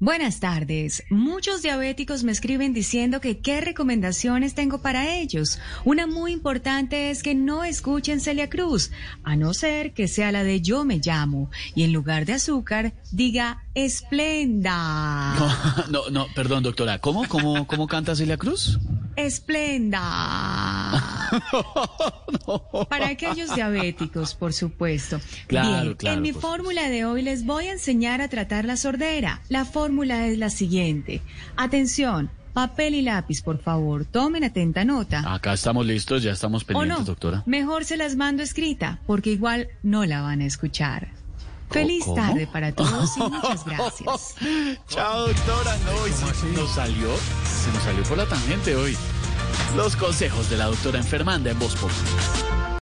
Buenas tardes. Muchos diabéticos me escriben diciendo que qué recomendaciones tengo para ellos. Una muy importante es que no escuchen Celia Cruz, a no ser que sea la de yo me llamo y en lugar de azúcar diga esplenda. No, no, no, perdón, doctora. ¿Cómo, cómo, cómo canta Celia Cruz? Esplenda. Para aquellos diabéticos, por supuesto. Claro, Bien, claro, en mi fórmula de hoy les voy a enseñar a tratar la sordera. La fórmula es la siguiente. Atención, papel y lápiz, por favor. Tomen atenta nota. Acá estamos listos, ya estamos ¿O pendientes, no? doctora. Mejor se las mando escrita, porque igual no la van a escuchar. Feliz ¿Cómo? tarde para todos y muchas gracias. Chao, doctora. No, y sí, nos salió, se nos salió por la tangente hoy. Los consejos de la doctora enfermanda en Voz.